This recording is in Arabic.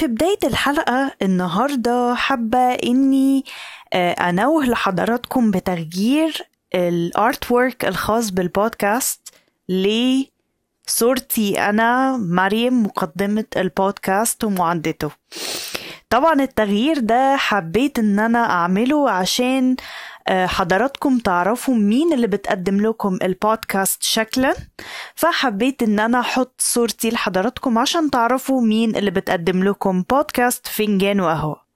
في بداية الحلقة النهاردة حابة إني آه، أنوه لحضراتكم بتغيير ال artwork الخاص بالبودكاست لصورتي أنا مريم مقدمة البودكاست ومعدته. طبعا التغيير ده حبيت إن أنا أعمله عشان آه، حضراتكم تعرفوا مين اللي بتقدم لكم البودكاست شكلا. فحبيت إن أنا أحط صورتي لحضراتكم عشان تعرفوا مين اللي بتقدم لكم بودكاست فنجان وقهوة.